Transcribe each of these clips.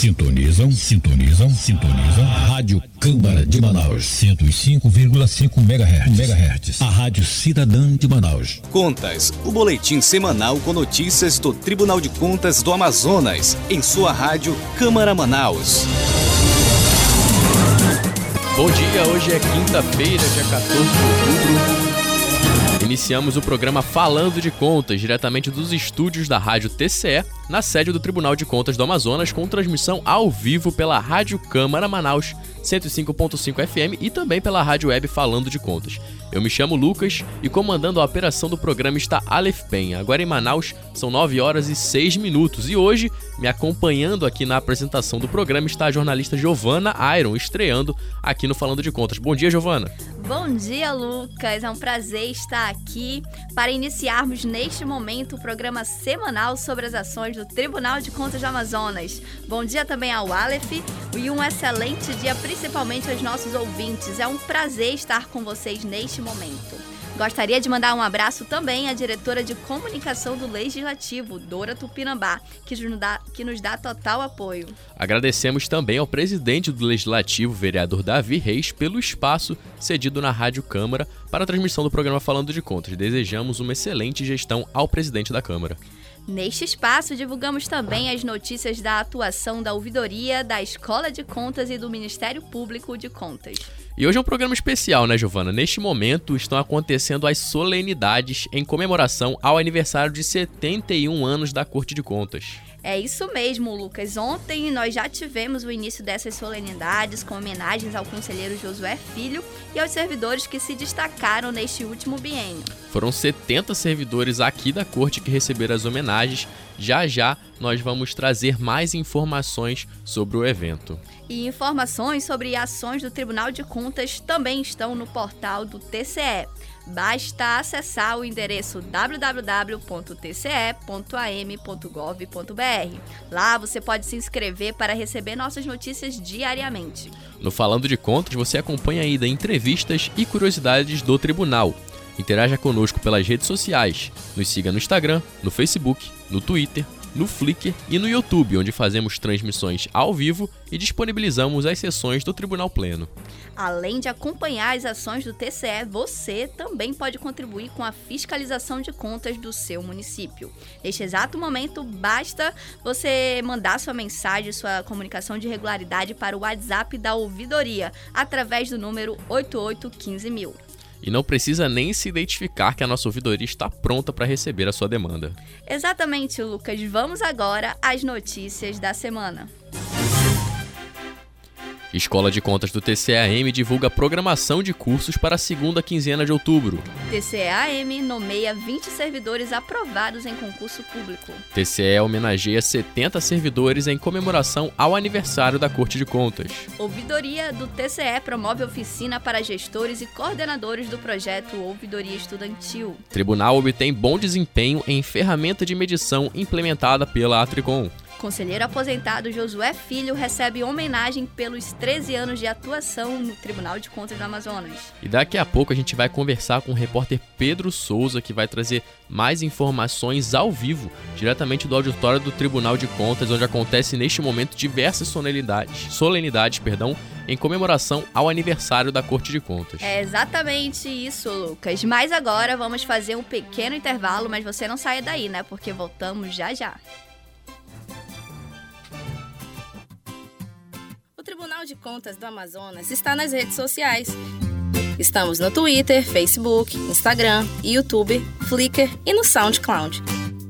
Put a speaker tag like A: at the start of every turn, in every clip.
A: Sintonizam, sintonizam, sintonizam. Rádio Câmara de Manaus, 105,5 MHz. MHz. A Rádio Cidadã de Manaus.
B: Contas, o boletim semanal com notícias do Tribunal de Contas do Amazonas, em sua rádio Câmara Manaus.
C: Bom dia, hoje é quinta-feira, dia 14 de outubro. Iniciamos o programa Falando de Contas, diretamente dos estúdios da Rádio TCE, na sede do Tribunal de Contas do Amazonas, com transmissão ao vivo pela Rádio Câmara Manaus 105.5 FM e também pela Rádio Web Falando de Contas. Eu me chamo Lucas e comandando a operação do programa está Aleph Penha. Agora em Manaus são 9 horas e 6 minutos e hoje, me acompanhando aqui na apresentação do programa, está a jornalista Giovana Iron, estreando aqui no Falando de Contas. Bom dia, Giovana.
D: Bom dia, Lucas. É um prazer estar aqui para iniciarmos neste momento o programa semanal sobre as ações Tribunal de Contas do Amazonas. Bom dia também ao Aleph e um excelente dia principalmente aos nossos ouvintes. É um prazer estar com vocês neste momento. Gostaria de mandar um abraço também à diretora de comunicação do Legislativo, Dora Tupinambá, que nos dá, que nos dá total apoio.
C: Agradecemos também ao presidente do Legislativo, vereador Davi Reis, pelo espaço cedido na Rádio Câmara para a transmissão do programa Falando de Contas. Desejamos uma excelente gestão ao presidente da Câmara.
D: Neste espaço, divulgamos também as notícias da atuação da Ouvidoria, da Escola de Contas e do Ministério Público de Contas.
C: E hoje é um programa especial, né, Giovana? Neste momento estão acontecendo as solenidades em comemoração ao aniversário de 71 anos da Corte de Contas.
D: É isso mesmo, Lucas. Ontem nós já tivemos o início dessas solenidades com homenagens ao conselheiro Josué Filho e aos servidores que se destacaram neste último biênio.
C: Foram 70 servidores aqui da corte que receberam as homenagens. Já já nós vamos trazer mais informações sobre o evento.
D: E informações sobre ações do Tribunal de Contas também estão no portal do TCE. Basta acessar o endereço www.tce.am.gov.br. Lá você pode se inscrever para receber nossas notícias diariamente.
C: No Falando de Contas, você acompanha ainda entrevistas e curiosidades do tribunal. Interaja conosco pelas redes sociais. Nos siga no Instagram, no Facebook, no Twitter, no Flickr e no YouTube, onde fazemos transmissões ao vivo e disponibilizamos as sessões do Tribunal Pleno.
D: Além de acompanhar as ações do TCE, você também pode contribuir com a fiscalização de contas do seu município. Neste exato momento, basta você mandar sua mensagem, sua comunicação de regularidade para o WhatsApp da ouvidoria, através do número 8815000.
C: E não precisa nem se identificar que a nossa ouvidoria está pronta para receber a sua demanda.
D: Exatamente, Lucas. Vamos agora às notícias da semana.
C: Escola de Contas do TCAM divulga programação de cursos para a segunda quinzena de outubro.
D: TCAM nomeia 20 servidores aprovados em concurso público.
C: TCE homenageia 70 servidores em comemoração ao aniversário da Corte de Contas.
D: Ouvidoria do TCE promove oficina para gestores e coordenadores do projeto Ouvidoria Estudantil.
C: Tribunal obtém bom desempenho em ferramenta de medição implementada pela Atricom.
D: Conselheiro aposentado Josué Filho recebe homenagem pelos 13 anos de atuação no Tribunal de Contas do Amazonas.
C: E daqui a pouco a gente vai conversar com o repórter Pedro Souza, que vai trazer mais informações ao vivo, diretamente do auditório do Tribunal de Contas, onde acontece neste momento diversas solenidades, solenidades, perdão, em comemoração ao aniversário da Corte de Contas.
D: É exatamente isso, Lucas. Mas agora vamos fazer um pequeno intervalo, mas você não saia daí, né? Porque voltamos já já.
E: O Tribunal de Contas do Amazonas está nas redes sociais. Estamos no Twitter, Facebook, Instagram, YouTube, Flickr e no SoundCloud.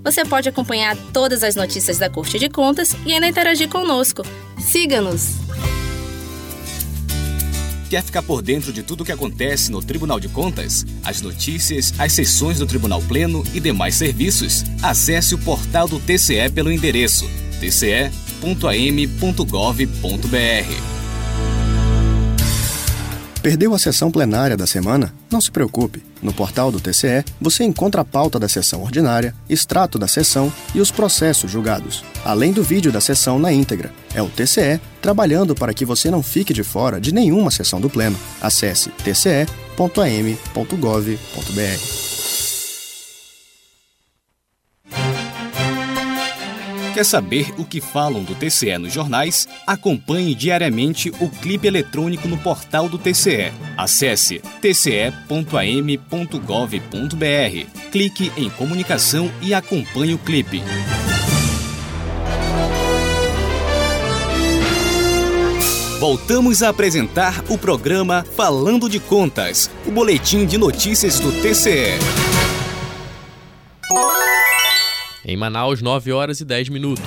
E: Você pode acompanhar todas as notícias da Corte de Contas e ainda interagir conosco. Siga-nos!
B: Quer ficar por dentro de tudo o que acontece no Tribunal de Contas? As notícias, as sessões do Tribunal Pleno e demais serviços? Acesse o portal do TCE pelo endereço tce.am.gov.br.
F: Perdeu a sessão plenária da semana? Não se preocupe. No portal do TCE, você encontra a pauta da sessão ordinária, extrato da sessão e os processos julgados, além do vídeo da sessão na íntegra. É o TCE trabalhando para que você não fique de fora de nenhuma sessão do Pleno. Acesse tce.am.gov.br.
B: Quer saber o que falam do TCE nos jornais? Acompanhe diariamente o clipe eletrônico no portal do TCE. Acesse tce.am.gov.br. Clique em comunicação e acompanhe o clipe. Voltamos a apresentar o programa Falando de Contas, o boletim de notícias do TCE.
C: Em Manaus, 9 horas e 10 minutos.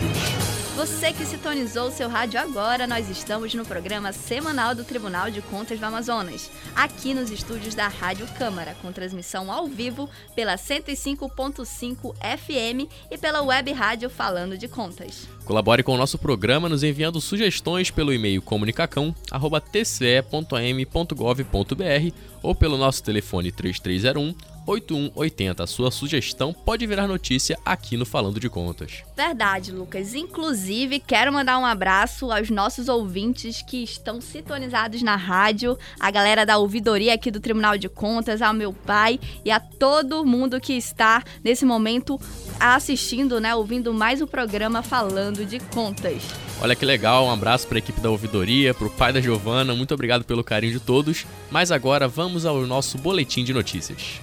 D: Você que sintonizou seu rádio agora, nós estamos no programa semanal do Tribunal de Contas do Amazonas, aqui nos estúdios da Rádio Câmara, com transmissão ao vivo pela 105.5 FM e pela web rádio Falando de Contas.
C: Colabore com o nosso programa nos enviando sugestões pelo e-mail comunicacão@tce.am.gov.br ou pelo nosso telefone 3301 8180. A sua sugestão pode virar notícia aqui no Falando de Contas.
D: Verdade, Lucas. Inclusive, quero mandar um abraço aos nossos ouvintes que estão sintonizados na rádio, a galera da ouvidoria aqui do Tribunal de Contas, ao meu pai e a todo mundo que está nesse momento assistindo, né, ouvindo mais o programa Falando de Contas.
C: Olha que legal, um abraço para a equipe da ouvidoria, para o pai da Giovana, muito obrigado pelo carinho de todos. Mas agora vamos ao nosso boletim de notícias.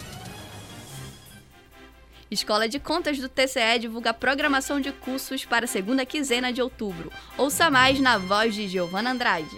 D: Escola de Contas do TCE divulga programação de cursos para a segunda quinzena de outubro. Ouça mais na voz de Giovana Andrade.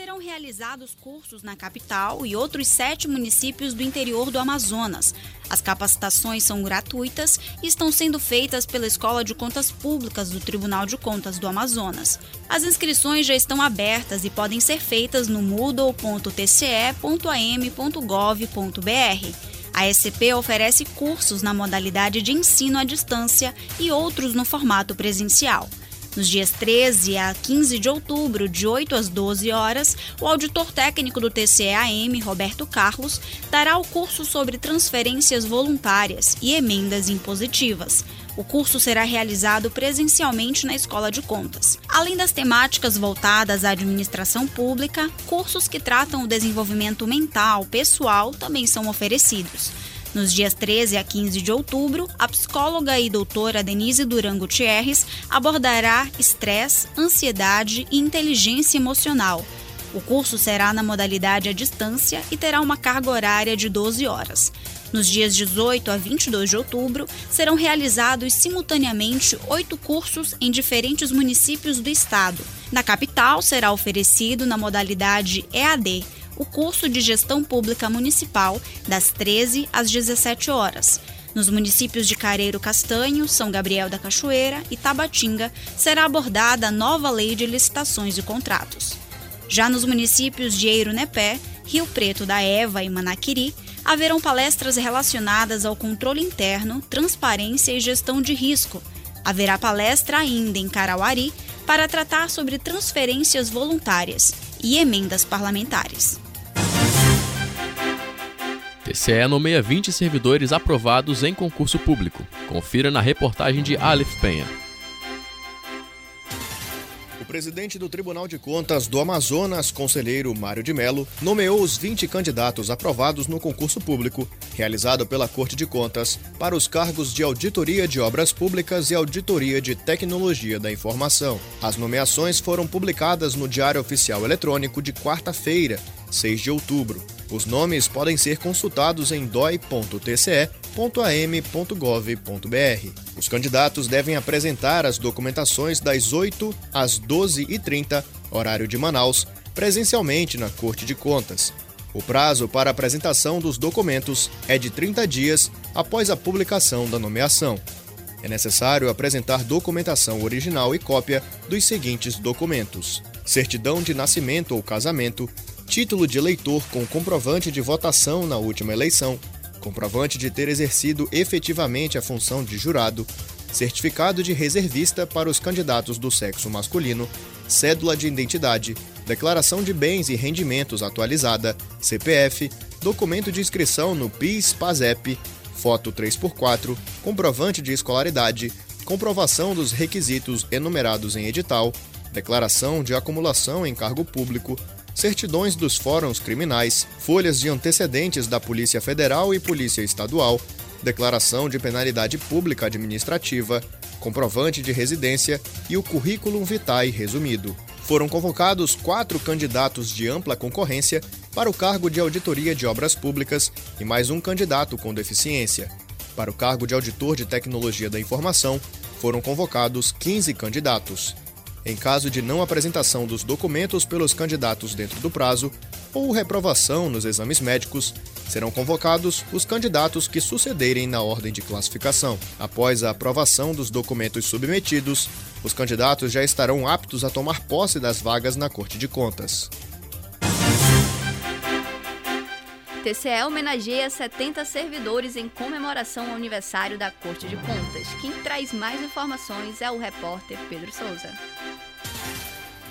G: Serão realizados cursos na capital e outros sete municípios do interior do Amazonas. As capacitações são gratuitas e estão sendo feitas pela Escola de Contas Públicas do Tribunal de Contas do Amazonas. As inscrições já estão abertas e podem ser feitas no moodle.tce.am.gov.br. A SCP oferece cursos na modalidade de ensino à distância e outros no formato presencial. Nos dias 13 a 15 de outubro, de 8 às 12 horas, o auditor técnico do TCEAM, Roberto Carlos, dará o curso sobre transferências voluntárias e emendas impositivas. O curso será realizado presencialmente na Escola de Contas. Além das temáticas voltadas à administração pública, cursos que tratam o desenvolvimento mental, pessoal, também são oferecidos. Nos dias 13 a 15 de outubro, a psicóloga e doutora Denise Duran Gutierrez abordará estresse, ansiedade e inteligência emocional. O curso será na modalidade à distância e terá uma carga horária de 12 horas. Nos dias 18 a 22 de outubro, serão realizados simultaneamente oito cursos em diferentes municípios do estado. Na capital, será oferecido na modalidade EAD, o curso de Gestão Pública Municipal, das 13 às 17 horas. Nos municípios de Careiro Castanho, São Gabriel da Cachoeira e Tabatinga, será abordada a nova lei de licitações e contratos. Já nos municípios de Eiro Nepé, Rio Preto da Eva e Manaquiri, haverão palestras relacionadas ao controle interno, transparência e gestão de risco. Haverá palestra ainda em Carauari para tratar sobre transferências voluntárias e emendas parlamentares.
C: TCE nomeia 20 servidores aprovados em concurso público. Confira na reportagem de Aleph Penha
F: presidente do Tribunal de Contas do Amazonas, conselheiro Mário de Melo, nomeou os 20 candidatos aprovados no concurso público realizado pela Corte de Contas para os cargos de Auditoria de Obras Públicas e Auditoria de Tecnologia da Informação. As nomeações foram publicadas no Diário Oficial Eletrônico de quarta-feira, 6 de outubro. Os nomes podem ser consultados em doi.tce.am.gov.br. Os candidatos devem apresentar as documentações das 8 às 12h30, horário de Manaus, presencialmente na Corte de Contas. O prazo para apresentação dos documentos é de 30 dias após a publicação da nomeação. É necessário apresentar documentação original e cópia dos seguintes documentos: certidão de nascimento ou casamento, título de eleitor com comprovante de votação na última eleição, comprovante de ter exercido efetivamente a função de jurado, certificado de reservista para os candidatos do sexo masculino, cédula de identidade, declaração de bens e rendimentos atualizada, CPF, documento de inscrição no PIS/PASEP, foto 3x4, comprovante de escolaridade, comprovação dos requisitos enumerados em edital, declaração de acumulação em cargo público, certidões dos fóruns criminais, folhas de antecedentes da Polícia Federal e Polícia Estadual, declaração de penalidade pública administrativa, comprovante de residência e o currículo vitae resumido. Foram convocados quatro candidatos de ampla concorrência para o cargo de auditoria de obras públicas e mais um candidato com deficiência. Para o cargo de auditor de tecnologia da informação, foram convocados 15 candidatos. Em caso de não apresentação dos documentos pelos candidatos dentro do prazo ou reprovação nos exames médicos, serão convocados os candidatos que sucederem na ordem de classificação. Após a aprovação dos documentos submetidos, os candidatos já estarão aptos a tomar posse das vagas na Corte de Contas.
D: TCE homenageia 70 servidores em comemoração ao aniversário da Corte de Contas. Quem traz mais informações é o repórter Pedro Souza.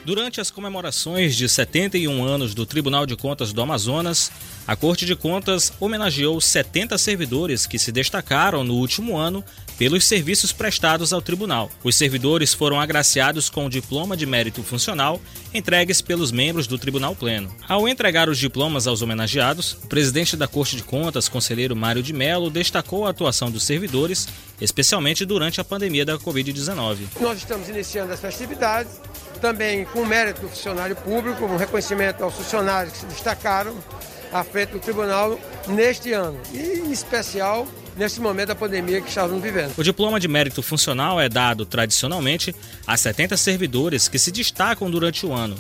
H: Durante as comemorações de 71 anos do Tribunal de Contas do Amazonas, a Corte de Contas homenageou 70 servidores que se destacaram no último ano pelos serviços prestados ao tribunal. Os servidores foram agraciados com o diploma de mérito funcional entregues pelos membros do Tribunal Pleno. Ao entregar os diplomas aos homenageados, o presidente da Corte de Contas, conselheiro Mário de Mello, destacou a atuação dos servidores, especialmente durante a pandemia da Covid-19.
I: Nós estamos iniciando as festividades também com mérito do funcionário público, um reconhecimento aos funcionários que se destacaram à frente do tribunal neste ano, e em especial nesse momento da pandemia que estamos vivendo.
H: O diploma de mérito funcional é dado tradicionalmente a 70 servidores que se destacam durante o ano.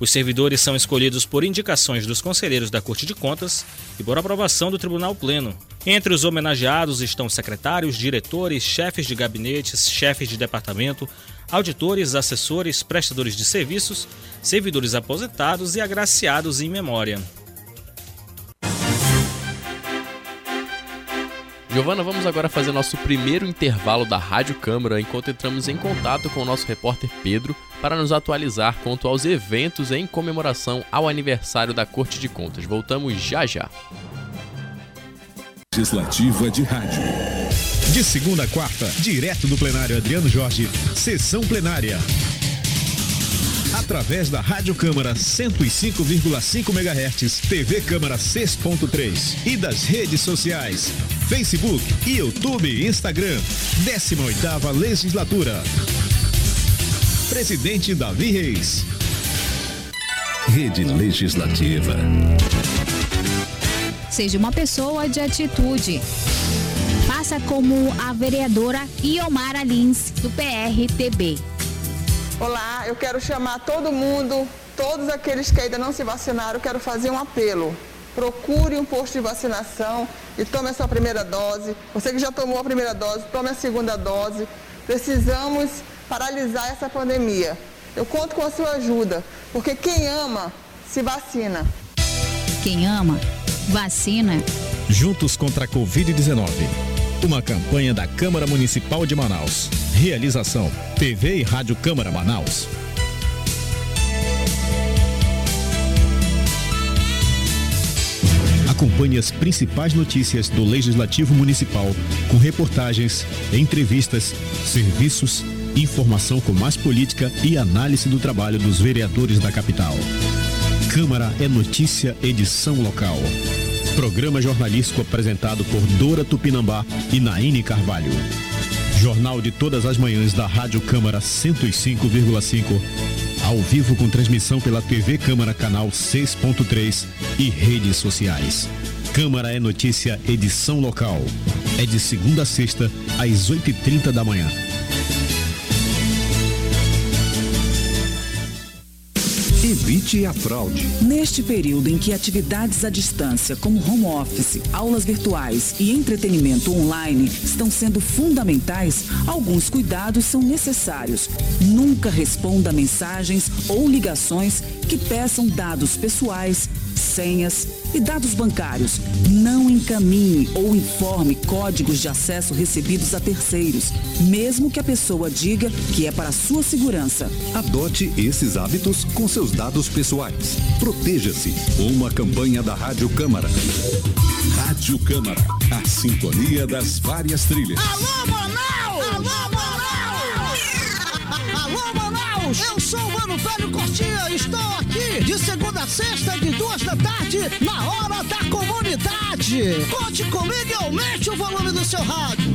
H: Os servidores são escolhidos por indicações dos conselheiros da Corte de Contas e por aprovação do Tribunal Pleno. Entre os homenageados estão secretários, diretores, chefes de gabinetes, chefes de departamento, auditores, assessores, prestadores de serviços, servidores aposentados e agraciados em memória.
C: Giovana, vamos agora fazer nosso primeiro intervalo da Rádio Câmara enquanto entramos em contato com o nosso repórter Pedro para nos atualizar quanto aos eventos em comemoração ao aniversário da Corte de Contas. Voltamos já já.
A: Legislativa de Rádio. De segunda a quarta, direto do plenário Adriano Jorge, sessão plenária. Através da Rádio Câmara 105,5 MHz, TV Câmara 6.3 e das redes sociais Facebook, YouTube e Instagram. 18ª Legislatura. Presidente Davi Reis. Rede Legislativa.
J: Seja uma pessoa de atitude. Faça como a vereadora Iomara Lins, do PRTB.
K: Olá, eu quero chamar todo mundo, todos aqueles que ainda não se vacinaram, quero fazer um apelo procure um posto de vacinação e tome a sua primeira dose. Você que já tomou a primeira dose, tome a segunda dose. Precisamos paralisar essa pandemia. Eu conto com a sua ajuda, porque quem ama, se vacina.
J: Quem ama, vacina.
A: Juntos contra a Covid-19. Uma campanha da Câmara Municipal de Manaus. Realização: TV e Rádio Câmara Manaus. Acompanhe as principais notícias do Legislativo Municipal com reportagens, entrevistas, serviços, informação com mais política e análise do trabalho dos vereadores da capital. Câmara é Notícia, edição local. Programa jornalístico apresentado por Dora Tupinambá e Naine Carvalho. Jornal de todas as manhãs da Rádio Câmara 105,5 ao vivo com transmissão pela TV Câmara Canal 6.3 e redes sociais. Câmara é Notícia, edição local. É de segunda a sexta, às 8h30 da manhã.
L: Evite a fraude.
M: Neste período em que atividades à distância, como home office, aulas virtuais e entretenimento online estão sendo fundamentais, alguns cuidados são necessários. Nunca responda mensagens ou ligações que peçam dados pessoais, senhas e dados bancários. Não encaminhe ou informe códigos de acesso recebidos a terceiros, mesmo que a pessoa diga que é para sua segurança.
L: Adote esses hábitos com seus dados pessoais. Proteja-se. Uma campanha da Rádio Câmara. Rádio Câmara, a sintonia das várias trilhas.
N: Alô, Manaus! Alô, Manaus! Alô, Manaus! Eu sou o Mano Velho Cortinha, estou aqui de segunda a sexta, de duas da tarde, na hora da comunidade. Conte comigo e aumente o volume do seu rádio.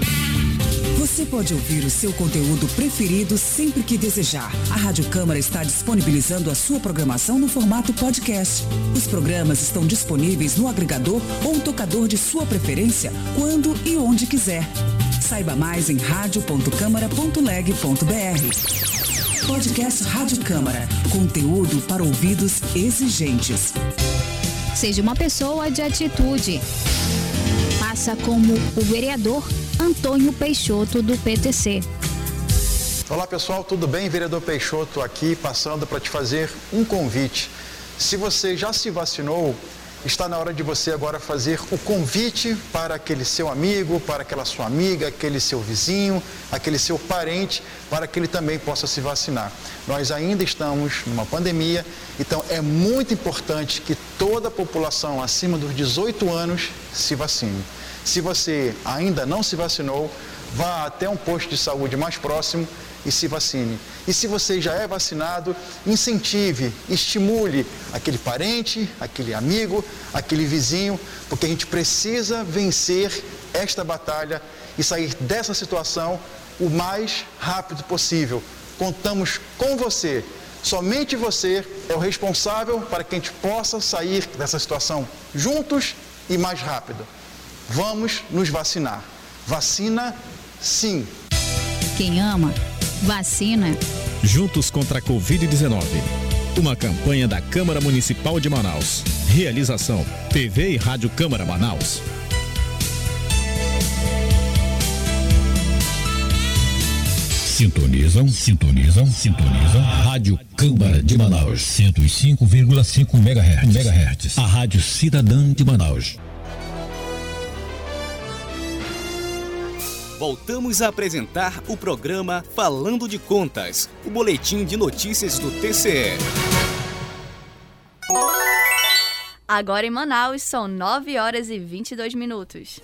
M: Você pode ouvir o seu conteúdo preferido sempre que desejar. A Rádio Câmara está disponibilizando a sua programação no formato podcast. Os programas estão disponíveis no agregador ou tocador de sua preferência, quando e onde quiser. Saiba mais em radio.câmara.leg.br. Podcast Rádio Câmara. Conteúdo para ouvidos exigentes.
J: Seja uma pessoa de atitude. Faça como o vereador Antônio Peixoto, do PTC.
O: Olá pessoal, tudo bem? Vereador Peixoto aqui, passando para te fazer um convite. Se você já se vacinou, está na hora de você agora fazer o convite para aquele seu amigo, para aquela sua amiga, aquele seu vizinho, aquele seu parente, para que ele também possa se vacinar. Nós ainda estamos numa pandemia, então é muito importante que toda a população acima dos 18 anos se vacine. Se você ainda não se vacinou, vá até um posto de saúde mais próximo e se vacine. E se você já é vacinado, incentive, estimule aquele parente, aquele amigo, aquele vizinho, porque a gente precisa vencer esta batalha e sair dessa situação o mais rápido possível. Contamos com você. Somente você é o responsável para que a gente possa sair dessa situação juntos e mais rápido. Vamos nos vacinar. Vacina, sim.
J: Quem ama, vacina.
A: Juntos contra a Covid-19. Uma campanha da Câmara Municipal de Manaus. Realização: TV e Rádio Câmara Manaus.
L: Sintonizam, sintonizam, sintonizam. Rádio Câmara de Manaus. 105,5 MHz. MHz. A Rádio Cidadã de Manaus.
B: Voltamos a apresentar o programa Falando de Contas, o boletim de notícias do TCE.
D: Agora em Manaus são 9 horas e 22 minutos.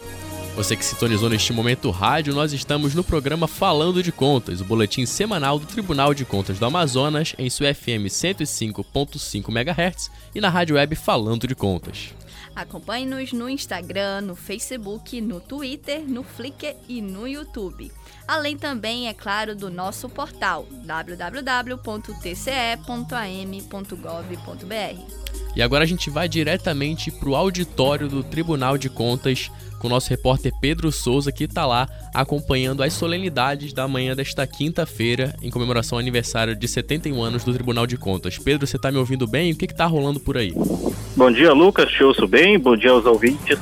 C: Você que sintonizou neste momento rádio, nós estamos no programa Falando de Contas, o boletim semanal do Tribunal de Contas do Amazonas, em sua FM 105.5 MHz e na rádio web Falando de Contas.
D: Acompanhe-nos no Instagram, no Facebook, no Twitter, no Flickr e no YouTube. Além também, é claro, do nosso portal www.tce.am.gov.br.
C: E agora a gente vai diretamente para o auditório do Tribunal de Contas com o nosso repórter Pedro Souza, que está lá acompanhando as solenidades da manhã desta quinta-feira, em comemoração ao aniversário de 71 anos do Tribunal de Contas. Pedro, você está me ouvindo bem? O que está rolando por aí?
P: Bom dia, Lucas. Te ouço bem. Bom dia aos ouvintes.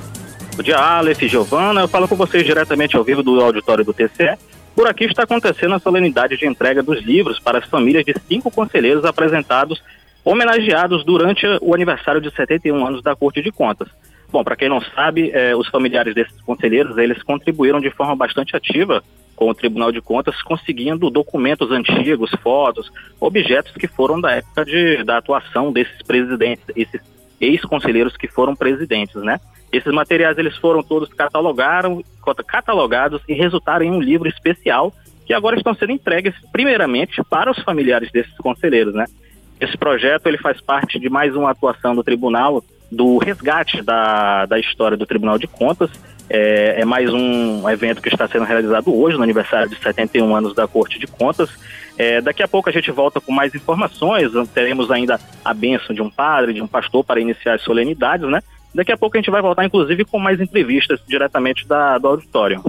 P: Bom dia, Aleph, Giovana. Eu falo com vocês diretamente ao vivo do auditório do TCE. Por aqui está acontecendo a solenidade de entrega dos livros para as famílias de cinco conselheiros apresentados, homenageados durante o aniversário de 71 anos da Corte de Contas. Bom, para quem não sabe, eh, os familiares desses conselheiros, eles contribuíram de forma bastante ativa com o Tribunal de Contas, conseguindo documentos antigos, fotos, objetos que foram da época de, da atuação desses presidentes, esses ex-conselheiros que foram presidentes, né? Esses materiais eles foram todos catalogaram, catalogados e resultaram em um livro especial que agora estão sendo entregues primeiramente para os familiares desses conselheiros, né? Esse projeto ele faz parte de mais uma atuação do tribunal do resgate da, da história do Tribunal de Contas. É, é, mais um evento que está sendo realizado hoje, no aniversário de 71 anos da Corte de Contas. É, daqui a pouco a gente volta com mais informações. Teremos ainda a bênção de um padre, de um pastor para iniciar as solenidades, né? Daqui a pouco a gente vai voltar, inclusive, com mais entrevistas diretamente da, do auditório.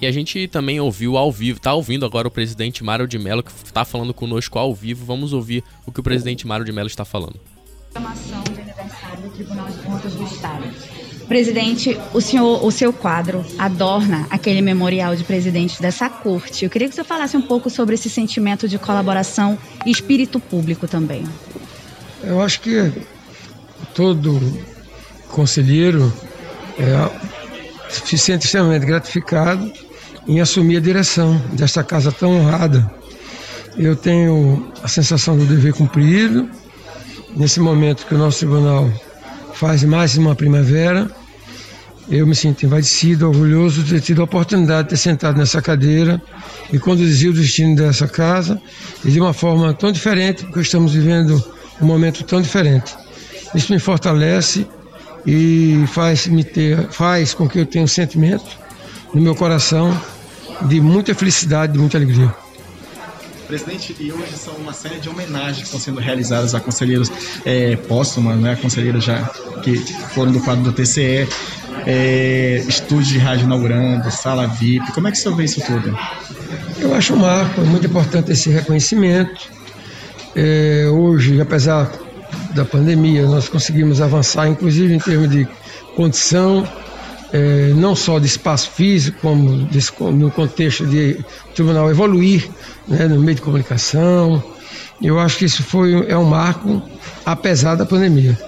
C: E a gente também ouviu ao vivo, está ouvindo agora o presidente Mário de Mello, que está falando conosco ao vivo. Vamos ouvir o que o presidente Mário de Mello está falando.
Q: Programação de aniversário do Tribunal de Contas do Estado. Presidente, o senhor, o seu quadro adorna aquele memorial de presidente dessa corte. Eu queria que o senhor falasse um pouco sobre esse sentimento de colaboração e espírito público também.
R: Eu acho que todo conselheiro é, se sente extremamente gratificado em assumir a direção desta casa tão honrada. Eu tenho a sensação do dever cumprido, nesse momento que o nosso tribunal faz mais uma primavera, eu me sinto envaidecido, orgulhoso de ter tido a oportunidade de ter sentado nessa cadeira e conduzir o destino dessa casa e de uma forma tão diferente, porque estamos vivendo um momento tão diferente. Isso me fortalece e faz me ter, faz com que eu tenha um sentimento no meu coração de muita felicidade, de muita alegria.
S: Presidente, e hoje são uma série de homenagens que estão sendo realizadas a conselheiros é, póstumas, né, conselheiros já que foram do quadro do TCE, é, estúdio de rádio inaugurando, sala VIP. Como é que o senhor vê isso tudo?
R: Eu acho um marco, é muito importante esse reconhecimento. É, hoje, apesar da pandemia, nós conseguimos avançar, inclusive em termos de condição é, não só de espaço físico, como desse, no contexto de tribunal evoluir né, no meio de comunicação. Eu acho que isso foi, é um marco, apesar da pandemia.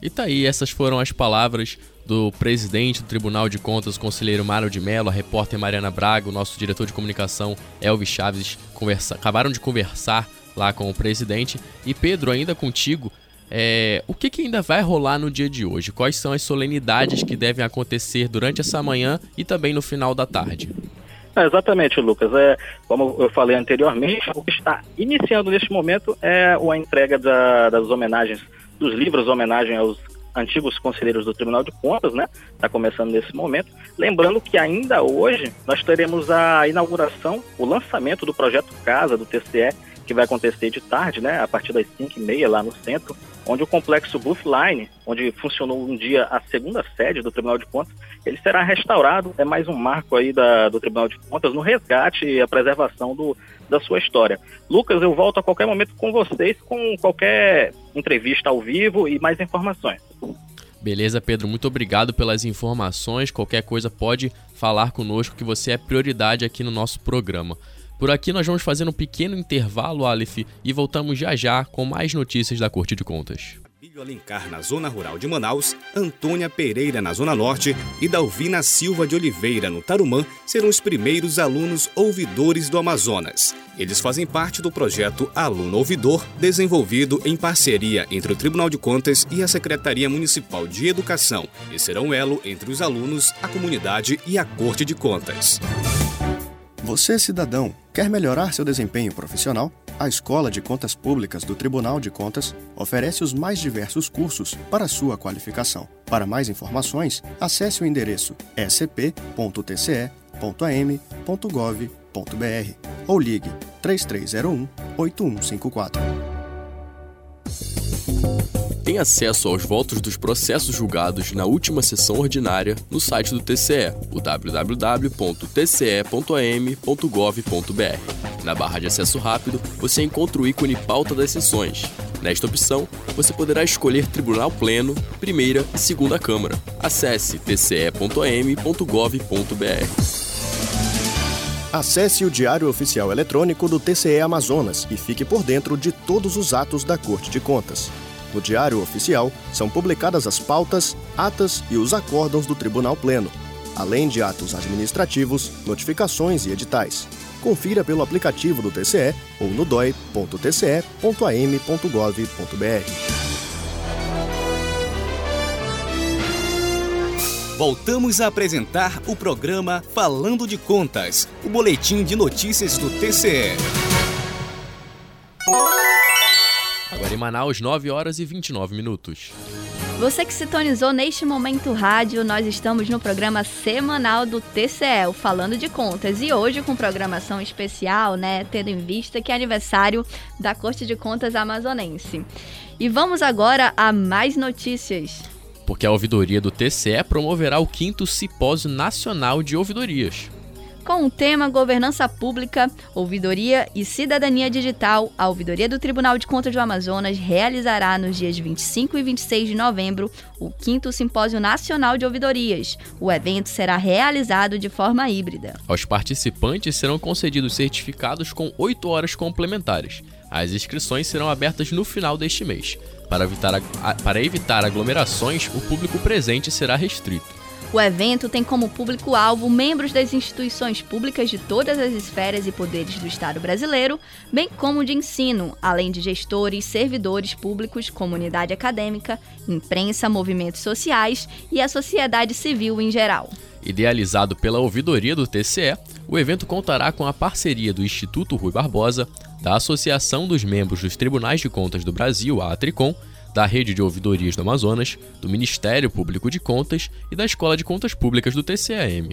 C: E tá aí, essas foram as palavras do presidente do Tribunal de Contas, conselheiro Mário de Mello, a repórter Mariana Braga, o nosso diretor de comunicação Elvis Chaves, conversa, acabaram de conversar lá com o presidente. E Pedro, ainda contigo, é, o que, que, ainda vai rolar no dia de hoje? Quais são as solenidades que devem acontecer durante essa manhã e também no final da tarde?
P: É, exatamente, Lucas. É, como eu falei anteriormente, o que está iniciando neste momento é a entrega da, das homenagens, dos livros homenagem aos antigos conselheiros do Tribunal de Contas, né? Está começando nesse momento. Lembrando que ainda hoje nós teremos a inauguração, o lançamento do projeto Casa do TCE, que vai acontecer de tarde, né, a partir das 5h30 lá no centro, onde o complexo Buffline, onde funcionou um dia a segunda sede do Tribunal de Contas, ele será restaurado. É mais um marco aí da, do Tribunal de Contas no resgate e a preservação do, da sua história. Lucas, eu volto a qualquer momento com vocês com qualquer entrevista ao vivo e mais informações.
C: Beleza, Pedro, muito obrigado pelas informações. Qualquer coisa pode falar conosco que você é prioridade aqui no nosso programa. Por aqui nós vamos fazer um pequeno intervalo, Aleph, e voltamos já já com mais notícias da Corte de Contas.
B: Bílio Alencar na zona rural de Manaus, Antônia Pereira na zona norte e Dalvina Silva de Oliveira no Tarumã serão os primeiros alunos ouvidores do Amazonas. Eles fazem parte do projeto Aluno Ouvidor, desenvolvido em parceria entre o Tribunal de Contas e a Secretaria Municipal de Educação, e serão elo entre os alunos, a comunidade e a Corte de Contas.
F: Você, cidadão, quer melhorar seu desempenho profissional? A Escola de Contas Públicas do Tribunal de Contas oferece os mais diversos cursos para sua qualificação. Para mais informações, acesse o endereço scp.tce.am.gov.br ou ligue 3301 8154
C: tem acesso aos votos dos processos julgados na última sessão ordinária no site do TCE, o www.tce.am.gov.br. Na barra de acesso rápido, você encontra o ícone Pauta das Sessões. Nesta opção, você poderá escolher Tribunal Pleno, Primeira e Segunda Câmara. Acesse tce.am.gov.br.
F: Acesse o Diário Oficial Eletrônico do TCE Amazonas e fique por dentro de todos os atos da Corte de Contas. No Diário Oficial são publicadas as pautas, atas e os acórdãos do Tribunal Pleno, além de atos administrativos, notificações e editais. Confira pelo aplicativo do TCE ou no doi.tce.am.gov.br.
B: Voltamos a apresentar o programa Falando de Contas, o boletim de notícias do TCE.
C: Agora em Manaus, 9 horas e 29 minutos.
D: Você que sintonizou neste momento rádio, nós estamos no programa semanal do TCL, falando de contas. E hoje com programação especial, né? Tendo em vista que é aniversário da Corte de Contas Amazonense. E vamos agora a mais notícias.
C: Porque a ouvidoria do TCE promoverá o quinto Simpósio Nacional de Ouvidorias.
D: Com o tema Governança Pública, Ouvidoria e Cidadania Digital, a Ouvidoria do Tribunal de Contas do Amazonas realizará nos dias 25 e 26 de novembro o 5 Simpósio Nacional de Ouvidorias. O evento será realizado de forma híbrida.
C: Aos participantes serão concedidos certificados com 8 horas complementares. As inscrições serão abertas no final deste mês. Para evitar, para evitar aglomerações, o público presente será restrito.
D: O evento tem como público-alvo membros das instituições públicas de todas as esferas e poderes do Estado brasileiro, bem como de ensino, além de gestores, servidores públicos, comunidade acadêmica, imprensa, movimentos sociais e a sociedade civil em geral.
C: Idealizado pela ouvidoria do TCE, o evento contará com a parceria do Instituto Rui Barbosa, da Associação dos Membros dos Tribunais de Contas do Brasil, a Atricom, da Rede de Ouvidorias do Amazonas, do Ministério Público de Contas e da Escola de Contas Públicas do TCAM.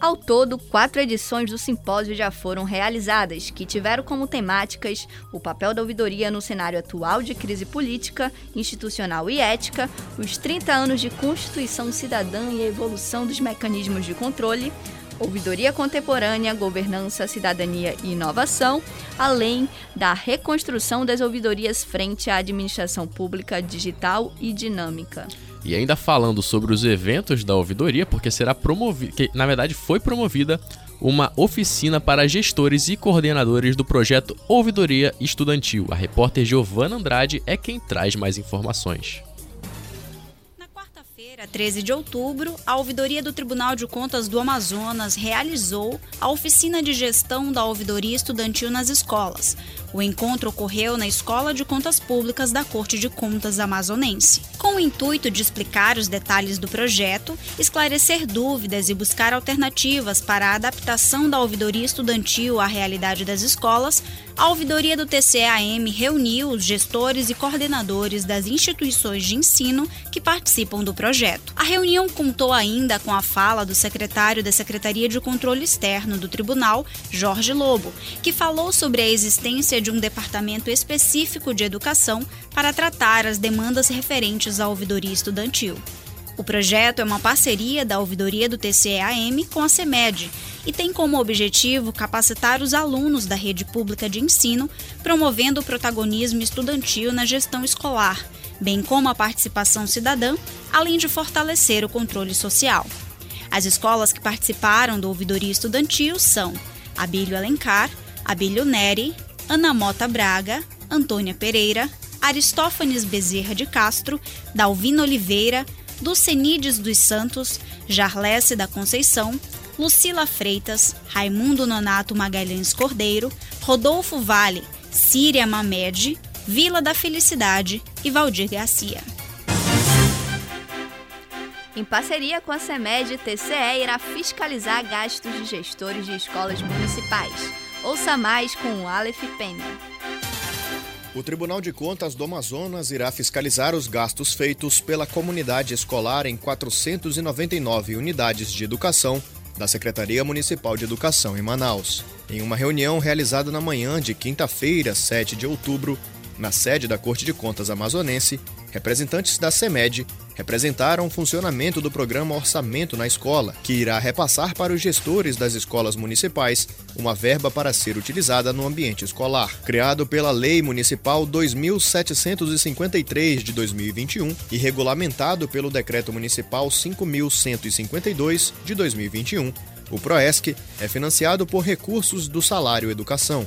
D: Ao todo, quatro edições do simpósio já foram realizadas, que tiveram como temáticas o papel da ouvidoria no cenário atual de crise política, institucional e ética, os 30 anos de Constituição Cidadã e a evolução dos mecanismos de controle, ouvidoria contemporânea, governança, cidadania e inovação, além da reconstrução das ouvidorias frente à administração pública digital e dinâmica.
C: E ainda falando sobre os eventos da ouvidoria, porque será promovida, que na verdade foi promovida uma oficina para gestores e coordenadores do projeto Ouvidoria Estudantil. A repórter Giovana Andrade é quem traz mais informações.
G: Quarta-feira, 13 de outubro, a Ouvidoria do Tribunal de Contas do Amazonas realizou a oficina de gestão da ouvidoria estudantil nas escolas. O encontro ocorreu na Escola de Contas Públicas da Corte de Contas Amazonense. Com o intuito de explicar os detalhes do projeto, esclarecer dúvidas e buscar alternativas para a adaptação da ouvidoria estudantil à realidade das escolas, a ouvidoria do TCAM reuniu os gestores e coordenadores das instituições de ensino que participam do projeto. A reunião contou ainda com a fala do secretário da Secretaria de Controle Externo do Tribunal, Jorge Lobo, que falou sobre a existência de um departamento específico de educação para tratar as demandas referentes à ouvidoria estudantil. O projeto é uma parceria da ouvidoria do TCEAM com a CEMED e tem como objetivo capacitar os alunos da rede pública de ensino, promovendo o protagonismo estudantil na gestão escolar, bem como a participação cidadã, além de fortalecer o controle social. As escolas que participaram do ouvidoria estudantil são Abílio Alencar, Abílio Neri, Ana Mota Braga, Antônia Pereira, Aristófanes Bezerra de Castro, Dalvina Oliveira, Ducenides dos Santos, Jarlesse da Conceição, Lucila Freitas, Raimundo Nonato Magalhães Cordeiro, Rodolfo Vale, Síria Mamed, Vila da Felicidade e Valdir Garcia.
D: Em parceria com a CEMED, TCE irá fiscalizar gastos de gestores de escolas municipais. Ouça mais com o Aleph Pena.
F: O Tribunal de Contas do Amazonas irá fiscalizar os gastos feitos pela comunidade escolar em 499 unidades de educação da Secretaria Municipal de Educação em Manaus. Em uma reunião realizada na manhã de quinta-feira, 7 de outubro, na sede da Corte de Contas Amazonense, representantes da CEMED representaram o funcionamento do programa Orçamento na Escola, que irá repassar para os gestores das escolas municipais uma verba para ser utilizada no ambiente escolar. Criado pela Lei Municipal 2753 de 2021 e regulamentado pelo Decreto Municipal 5152 de 2021, o PROESC é financiado por recursos do Salário Educação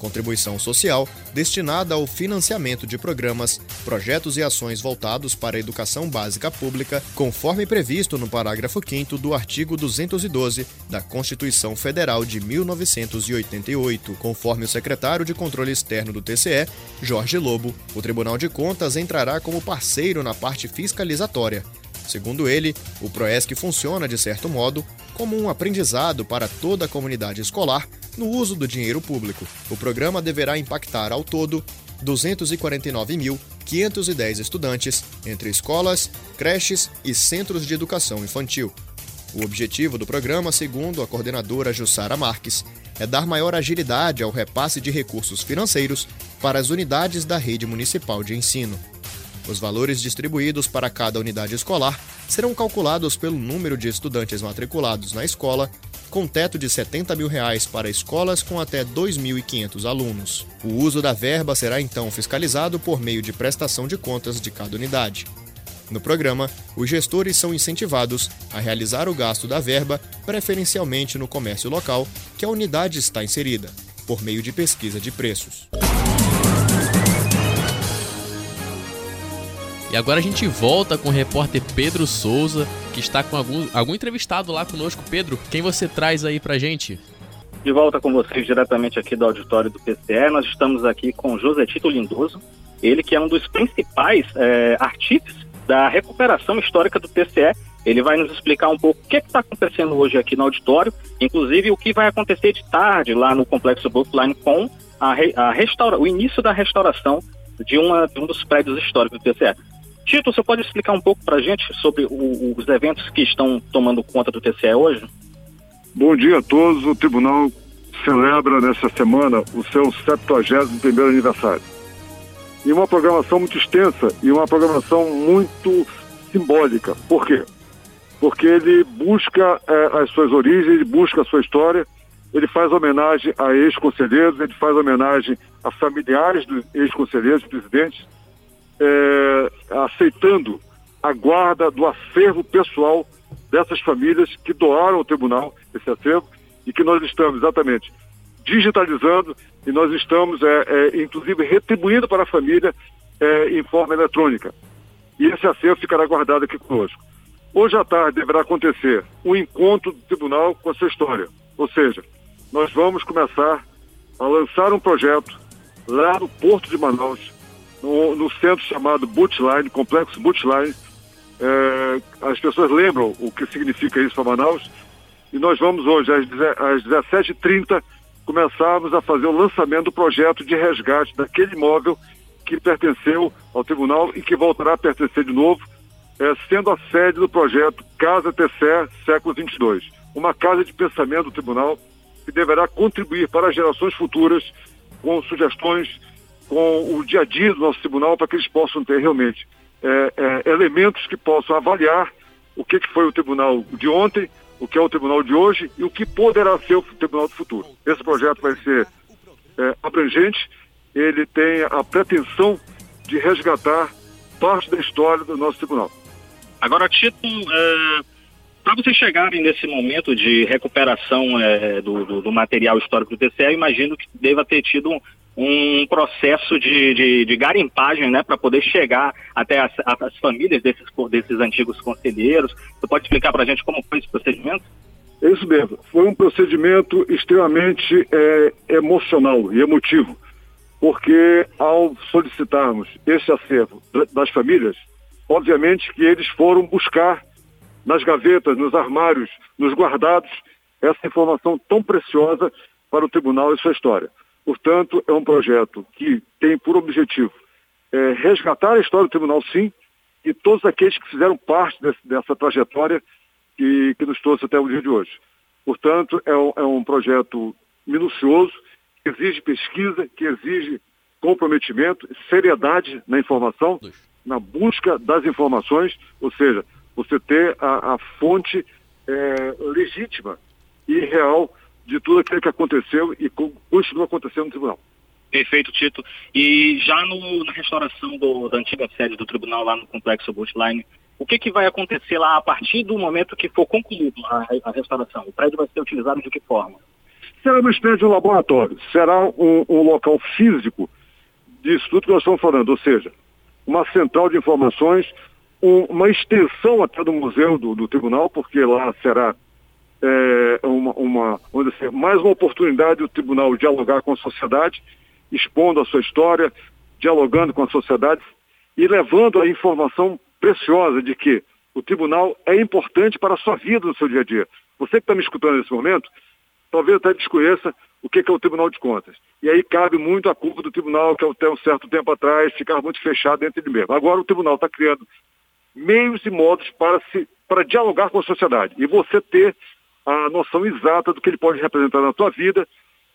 F: contribuição social destinada ao financiamento de programas, projetos e ações voltados para a educação básica pública, conforme previsto no parágrafo 5 do artigo 212 da Constituição Federal de 1988. Conforme o secretário de Controle Externo do TCE, Jorge Lobo, o Tribunal de Contas entrará como parceiro na parte fiscalizatória. Segundo ele, o PROESC funciona, de certo modo, como um aprendizado para toda a comunidade escolar no uso do dinheiro público. O programa deverá impactar ao todo 249.510 estudantes entre escolas, creches e centros de educação infantil. O objetivo do programa, segundo a coordenadora Jussara Marques, é dar maior agilidade ao repasse de recursos financeiros para as unidades da rede municipal de ensino. Os valores distribuídos para cada unidade escolar serão calculados pelo número de estudantes matriculados na escola, com teto de 70 mil reais para escolas com até 2.500 alunos. O uso da verba será então fiscalizado por meio de prestação de contas de cada unidade. No programa, os gestores são incentivados a realizar o gasto da verba, preferencialmente no comércio local que a unidade está inserida, por meio de pesquisa de preços.
C: E agora a gente volta com o repórter Pedro Souza, que está com algum, algum entrevistado lá conosco. Pedro, quem você traz aí pra gente?
P: De volta com vocês diretamente aqui do auditório do PCE. Nós estamos aqui com José Tito Lindoso, ele que é um dos principais é, artífices da recuperação histórica do TCE. Ele vai nos explicar um pouco o que é está acontecendo hoje aqui no auditório, inclusive o que vai acontecer de tarde lá no Complexo Brookline com a, a restaura, o início da restauração de, uma, de um dos prédios históricos do TCE. Tito, você pode explicar um pouco para a gente sobre o, os eventos que estão tomando conta do TCE hoje?
T: Bom dia a todos. O Tribunal celebra nesta semana o seu 71º aniversário. E uma programação muito extensa e uma programação muito simbólica. Por quê? Porque ele busca é, as suas origens, ele busca a sua história, ele faz homenagem a ex-conselheiros, ele faz homenagem a familiares dos ex-conselheiros, presidentes, é, aceitando a guarda do acervo pessoal dessas famílias que doaram ao tribunal esse acervo e que nós estamos exatamente digitalizando e nós estamos, é, é, inclusive, retribuindo para a família é, em forma eletrônica. E esse acervo ficará guardado aqui conosco. Hoje à tarde deverá acontecer o um encontro do tribunal com a sua história. Ou seja, nós vamos começar a lançar um projeto lá no Porto de Manaus, no, no centro chamado Bootline, Complexo Bootline. É, as pessoas lembram o que significa isso para Manaus. E nós vamos hoje, às, às 17h30, começarmos a fazer o lançamento do projeto de resgate daquele imóvel que pertenceu ao tribunal e que voltará a pertencer de novo, é, sendo a sede do projeto Casa TCE Século 22, uma casa de pensamento do tribunal que deverá contribuir para as gerações futuras com sugestões, com o dia a dia do nosso tribunal, para que eles possam ter realmente é, é, elementos que possam avaliar o que, que foi o tribunal de ontem, o que é o tribunal de hoje e o que poderá ser o tribunal do futuro. Esse projeto vai ser é, abrangente, ele tem a pretensão de resgatar parte da história do nosso tribunal.
P: Agora, Tito, é, para vocês chegarem nesse momento de recuperação é, do, do, do, material histórico do TCE, eu imagino que deva ter tido um, processo de, de, de, garimpagem né, para poder chegar até as, as, famílias desses, desses antigos conselheiros. Você pode explicar para a gente como foi esse procedimento?
T: É isso mesmo. Foi um procedimento extremamente é, emocional e emotivo, porque ao solicitarmos esse acervo das famílias, obviamente que eles foram buscar nas gavetas, nos armários, nos guardados, essa informação tão preciosa para o tribunal e sua história. Portanto, é um projeto que tem por objetivo é, resgatar a história do tribunal, sim, e todos aqueles que fizeram parte desse, dessa trajetória que, que, nos trouxe até o dia de hoje. Portanto, é um, é um projeto minucioso, que exige pesquisa, que exige comprometimento, seriedade na informação, na busca das informações, ou seja, você ter a, a fonte é, legítima e real de tudo aquilo que aconteceu e continua acontecendo no tribunal.
P: Perfeito, Tito. E já no, na restauração do, da antiga sede do tribunal lá no complexo Bushline, o que, que vai acontecer lá a partir do momento que for concluído a, a restauração? O prédio vai ser utilizado de que forma?
T: Será uma espécie de um laboratório, será um, um local físico disso tudo que nós estamos falando, ou seja, uma central de informações, um, uma extensão até do museu do, do tribunal, porque lá será é, uma, uma dizer, mais uma oportunidade do tribunal dialogar com a sociedade, expondo a sua história, dialogando com a sociedade e levando a informação preciosa de que o tribunal é importante para a sua vida no seu dia a dia. Você que está me escutando nesse momento, talvez até desconheça o que é o Tribunal de Contas. E aí cabe muito a culpa do tribunal, que até um certo tempo atrás ficava muito fechado dentro de mesmo. Agora o tribunal está criando meios e modos para, se, para dialogar com a sociedade. E você ter a noção exata do que ele pode representar na tua vida,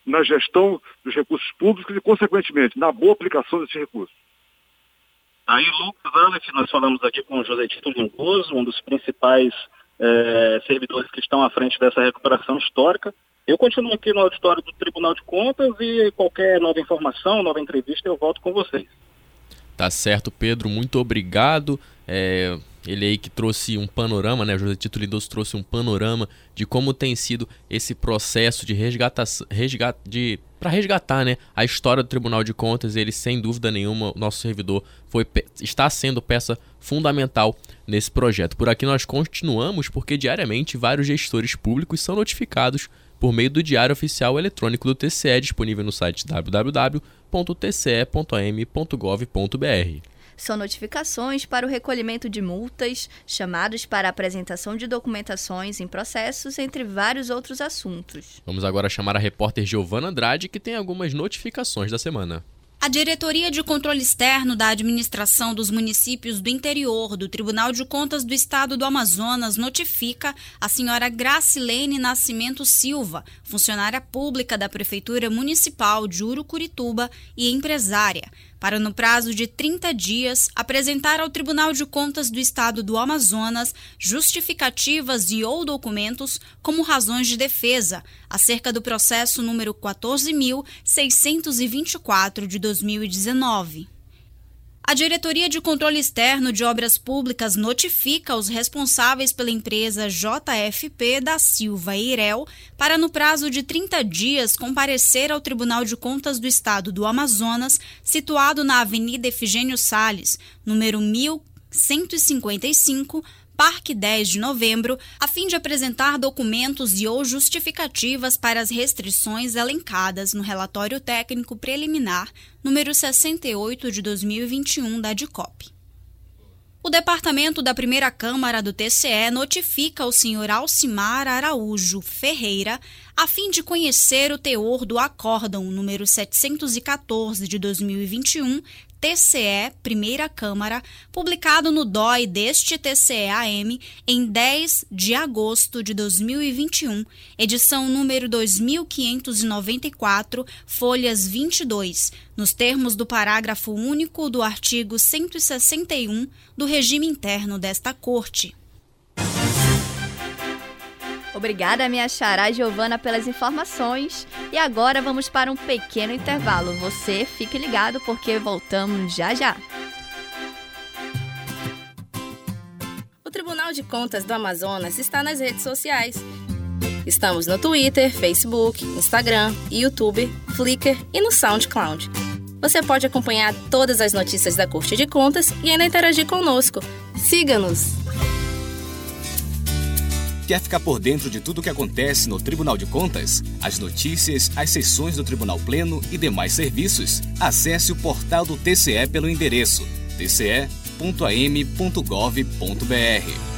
T: na gestão dos recursos públicos e, consequentemente, na boa aplicação desses recursos.
P: Aí, Lucas Alex, nós falamos aqui com o José Tito Lingoso, um dos principais é, servidores que estão à frente dessa recuperação histórica. Eu continuo aqui no auditório do Tribunal de Contas e qualquer nova informação, nova entrevista, eu volto com vocês.
C: Tá certo, Pedro, muito obrigado. É, ele aí que trouxe um panorama, né? José Tito Lindoso trouxe um panorama de como tem sido esse processo de resgatar, resgat, de para resgatar, né, a história do Tribunal de Contas. Ele sem dúvida nenhuma, o nosso servidor foi está sendo peça fundamental nesse projeto. Por aqui nós continuamos porque diariamente vários gestores públicos são notificados por meio do Diário Oficial Eletrônico do TCE, disponível no site www.tce.am.gov.br
D: são notificações para o recolhimento de multas, chamados para a apresentação de documentações em processos, entre vários outros assuntos.
C: Vamos agora chamar a repórter Giovana Andrade, que tem algumas notificações da semana.
G: A Diretoria de Controle Externo da Administração dos Municípios do Interior do Tribunal de Contas do Estado do Amazonas notifica a senhora Gracilene Nascimento Silva, funcionária pública da Prefeitura Municipal de Urucurituba e empresária, para, no prazo de 30 dias, apresentar ao Tribunal de Contas do Estado do Amazonas justificativas e ou documentos como razões de defesa acerca do processo número 14.624 de 2019. A Diretoria de Controle Externo de Obras Públicas notifica os responsáveis pela empresa JFP da Silva Eirel para, no prazo de 30 dias, comparecer ao Tribunal de Contas do Estado do Amazonas, situado na Avenida Efigênio Sales, número 1155, Parque 10 de Novembro, a fim de apresentar documentos e ou justificativas para as restrições elencadas no relatório técnico preliminar número 68 de 2021 da DICOP. O Departamento da Primeira Câmara do TCE notifica o senhor Alcimar Araújo Ferreira a fim de conhecer o teor do acórdão número 714 de 2021 TCE, Primeira Câmara, publicado no DOI deste TCE-AM em 10 de agosto de 2021, edição número 2594, folhas 22, nos termos do parágrafo único do artigo 161 do regime interno desta Corte.
D: Obrigada, minha xará Giovana, pelas informações. E agora vamos para um pequeno intervalo. Você fique ligado porque voltamos já já.
E: O Tribunal de Contas do Amazonas está nas redes sociais. Estamos no Twitter, Facebook, Instagram, YouTube, Flickr e no SoundCloud. Você pode acompanhar todas as notícias da Corte de Contas e ainda interagir conosco. Siga-nos!
B: Quer ficar por dentro de tudo o que acontece no Tribunal de Contas? As notícias, as sessões do Tribunal Pleno e demais serviços? Acesse o portal do TCE pelo endereço tce.am.gov.br.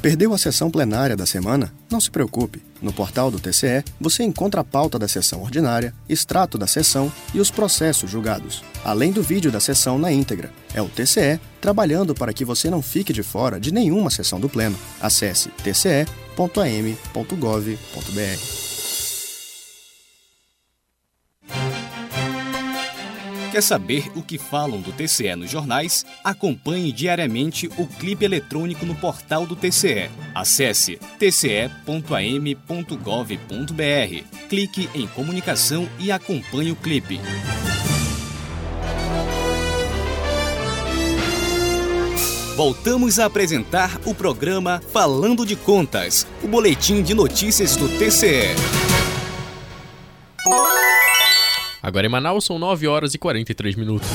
F: Perdeu a sessão plenária da semana? Não se preocupe. No portal do TCE, você encontra a pauta da sessão ordinária, extrato da sessão e os processos julgados, além do vídeo da sessão na íntegra. É o TCE trabalhando para que você não fique de fora de nenhuma sessão do Pleno. Acesse tce.am.gov.br.
B: Quer saber o que falam do TCE nos jornais? Acompanhe diariamente o clipe eletrônico no portal do TCE. Acesse tce.am.gov.br. Clique em comunicação e acompanhe o clipe. Voltamos a apresentar o programa Falando de Contas, o boletim de notícias do TCE.
C: Agora em Manaus são 9 horas e 43 minutos.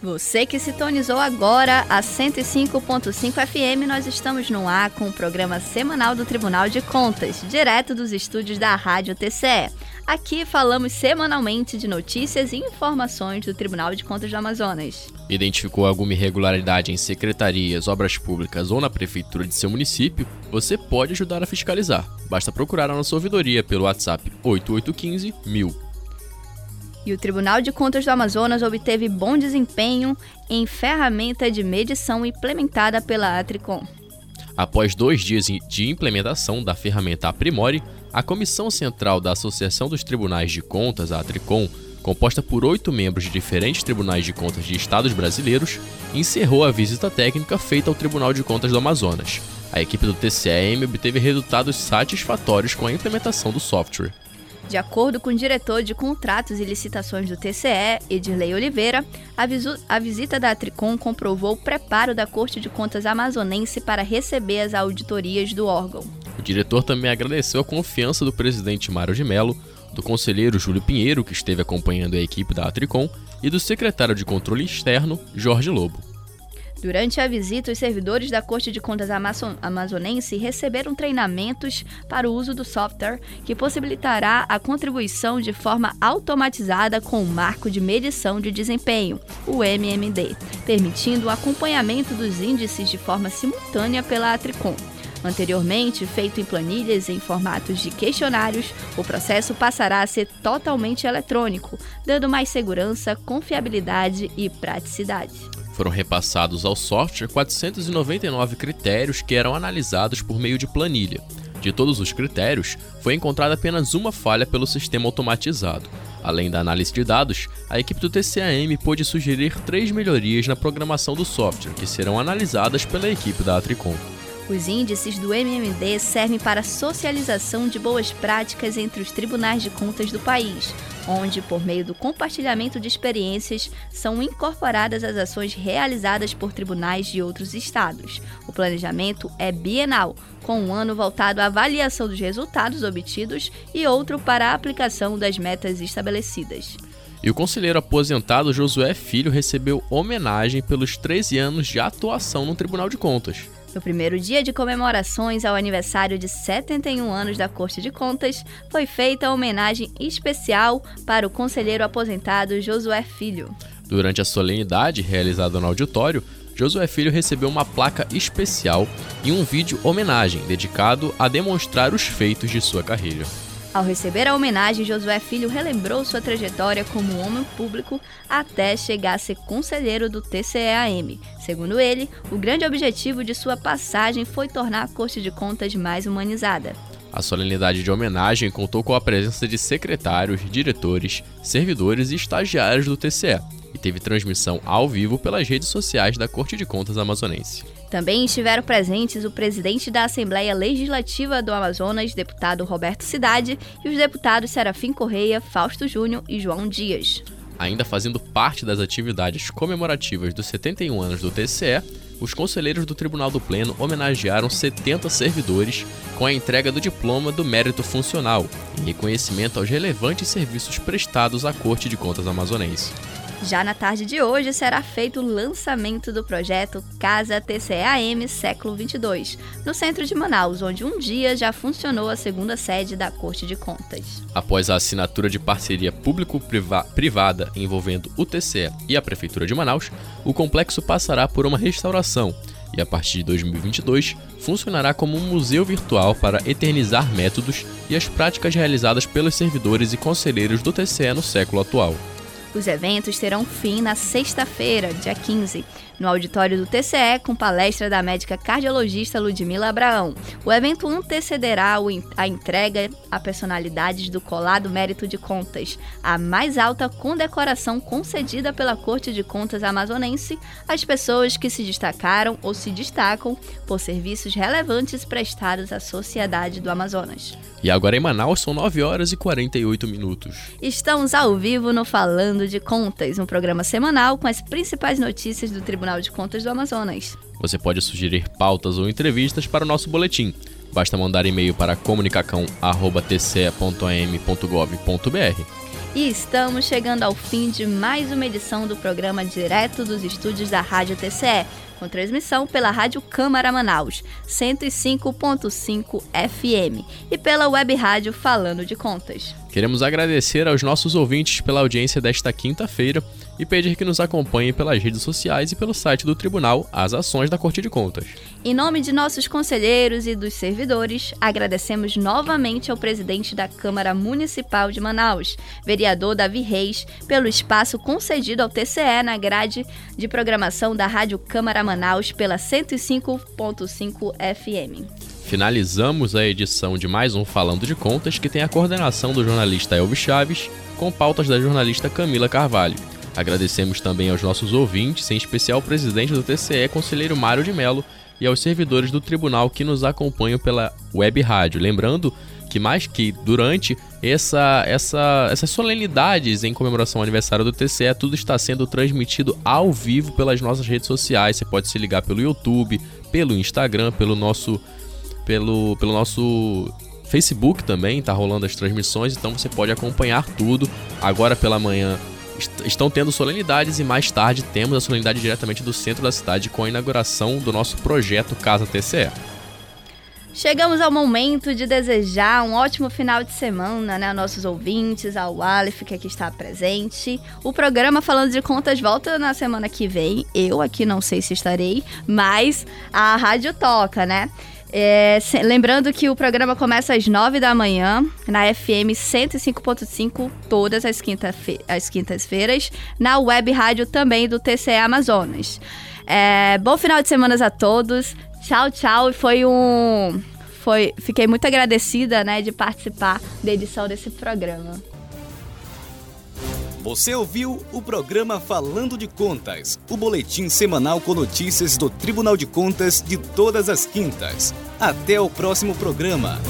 D: Você que sintonizou agora a 105.5 FM, nós estamos no ar com o programa semanal do Tribunal de Contas, direto dos estúdios da Rádio TCE. Aqui falamos semanalmente de notícias e informações do Tribunal de Contas do Amazonas.
C: Identificou alguma irregularidade em secretarias, obras públicas ou na prefeitura de seu município? Você pode ajudar a fiscalizar. Basta procurar a nossa ouvidoria pelo WhatsApp 8815 1000.
D: E o Tribunal de Contas do Amazonas obteve bom desempenho em ferramenta de medição implementada pela Atricom.
C: Após dois dias de implementação da ferramenta Aprimore, a Comissão Central da Associação dos Tribunais de Contas, a Atricom, composta por oito membros de diferentes tribunais de contas de estados brasileiros, encerrou a visita técnica feita ao Tribunal de Contas do Amazonas. A equipe do TCM obteve resultados satisfatórios com a implementação do software.
D: De acordo com o diretor de contratos e licitações do TCE, Edirley Oliveira, a, visita da Tricom comprovou o preparo da Corte de Contas amazonense para receber as auditorias do órgão.
C: O diretor também agradeceu a confiança do presidente Mário de Mello, do conselheiro Júlio Pinheiro, que esteve acompanhando a equipe da Atricom, e do secretário de Controle Externo, Jorge Lobo.
D: Durante a visita, os servidores da Corte de Contas Amazonense receberam treinamentos para o uso do software que possibilitará a contribuição de forma automatizada com o Marco de Medição de Desempenho, o MMD, permitindo o acompanhamento dos índices de forma simultânea pela Atricom. Anteriormente, feito em planilhas em formatos de questionários, o processo passará a ser totalmente eletrônico, dando mais segurança, confiabilidade e praticidade.
C: Foram repassados ao software 499 critérios que eram analisados por meio de planilha. De todos os critérios, foi encontrada apenas uma falha pelo sistema automatizado. Além da análise de dados, a equipe do TCAM pôde sugerir três melhorias na programação do software, que serão analisadas pela equipe da Atricom.
D: Os índices do MMD servem para a socialização de boas práticas entre os tribunais de contas do país, onde, por meio do compartilhamento de experiências, são incorporadas as ações realizadas por tribunais de outros estados. O planejamento é bienal, com um ano voltado à avaliação dos resultados obtidos e outro para a aplicação das metas estabelecidas.
C: E o conselheiro aposentado Josué Filho recebeu homenagem pelos 13 anos de atuação no Tribunal de Contas.
D: No primeiro dia de comemorações ao aniversário de 71 anos da Corte de Contas, foi feita a homenagem especial para o conselheiro aposentado Josué Filho.
C: Durante a solenidade realizada no auditório, Josué Filho recebeu uma placa especial e um vídeo homenagem dedicado a demonstrar os feitos de sua carreira.
D: Ao receber a homenagem, Josué Filho relembrou sua trajetória como homem público até chegar a ser conselheiro do TCEAM. Segundo ele, o grande objetivo de sua passagem foi tornar a Corte de Contas mais humanizada.
C: A solenidade de homenagem contou com a presença de secretários, diretores, servidores e estagiários do TCE e teve transmissão ao vivo pelas redes sociais da Corte de Contas Amazonense.
D: Também estiveram presentes o presidente da Assembleia Legislativa do Amazonas, deputado Roberto Cidade, e os deputados Serafim Correia, Fausto Júnior e João Dias.
C: Ainda fazendo parte das atividades comemorativas dos 71 anos do TCE, os conselheiros do Tribunal do Pleno homenagearam 70 servidores com a entrega do diploma do mérito funcional, em reconhecimento aos relevantes serviços prestados à Corte de Contas Amazonense.
D: Já na tarde de hoje será feito o lançamento do projeto Casa TCAM Século 22, no centro de Manaus, onde um dia já funcionou a segunda sede da Corte de Contas.
C: Após a assinatura de parceria público-privada envolvendo o TCE e a Prefeitura de Manaus, o complexo passará por uma restauração e, a partir de 2022, funcionará como um museu virtual para eternizar métodos e as práticas realizadas pelos servidores e conselheiros do TCE no século atual.
D: Os eventos terão fim na sexta-feira, dia 15, no auditório do TCE, com palestra da médica cardiologista Ludmila Abraão. O evento antecederá a entrega a personalidades do Colado Mérito de Contas, a mais alta condecoração concedida pela Corte de Contas amazonense às pessoas que se destacaram ou se destacam por serviços relevantes prestados à sociedade do Amazonas.
C: E agora em Manaus são 9 horas e 48 minutos.
D: Estamos ao vivo no Falando de Contas, um programa semanal com as principais notícias do Tribunal de Contas do Amazonas.
C: Você pode sugerir pautas ou entrevistas para o nosso boletim. Basta mandar e-mail para comunicacão.tce.am.gov.br.
D: E estamos chegando ao fim de mais uma edição do programa Direto dos Estúdios da Rádio TCE com transmissão pela Rádio Câmara Manaus, 105.5 FM, e pela web rádio Falando de Contas.
C: Queremos agradecer aos nossos ouvintes pela audiência desta quinta-feira e pedir que nos acompanhem pelas redes sociais e pelo site do Tribunal As Ações da Corte de Contas.
D: Em nome de nossos conselheiros e dos servidores, agradecemos novamente ao presidente da Câmara Municipal de Manaus, vereador Davi Reis, pelo espaço concedido ao TCE na grade de programação da Rádio Câmara Manaus pela 105.5 FM.
C: Finalizamos a edição de mais um Falando de Contas, que tem a coordenação do jornalista Elvis Chaves, com pautas da jornalista Camila Carvalho. Agradecemos também aos nossos ouvintes, em especial ao presidente do TCE, conselheiro Mário de Mello, e aos servidores do tribunal que nos acompanham pela web rádio. Lembrando que mais que durante essa, essa, essas solenidades em comemoração ao aniversário do TCE, tudo está sendo transmitido ao vivo pelas nossas redes sociais. Você pode se ligar pelo YouTube, pelo Instagram, pelo nosso pelo, pelo nosso Facebook também, tá rolando as transmissões, então você pode acompanhar tudo. Agora pela manhã estão tendo solenidades e mais tarde temos a solenidade diretamente do centro da cidade com a inauguração do nosso projeto Casa TCE.
D: Chegamos ao momento de desejar um ótimo final de semana, né, nossos ouvintes, ao Aleph que aqui está presente. O programa Falando de Contas volta na semana que vem. Eu aqui não sei se estarei, mas a rádio toca, né? É, se, lembrando que o programa começa às 9 da manhã, na FM 105.5, todas as, quinta as quintas-feiras, na web rádio também do TCE Amazonas. É, bom final de semana a todos. Tchau, tchau. Foi um. Foi, fiquei muito agradecida né, de participar da edição desse programa.
B: Você ouviu o programa Falando de Contas, o boletim semanal com notícias do Tribunal de Contas de todas as quintas. Até o próximo programa.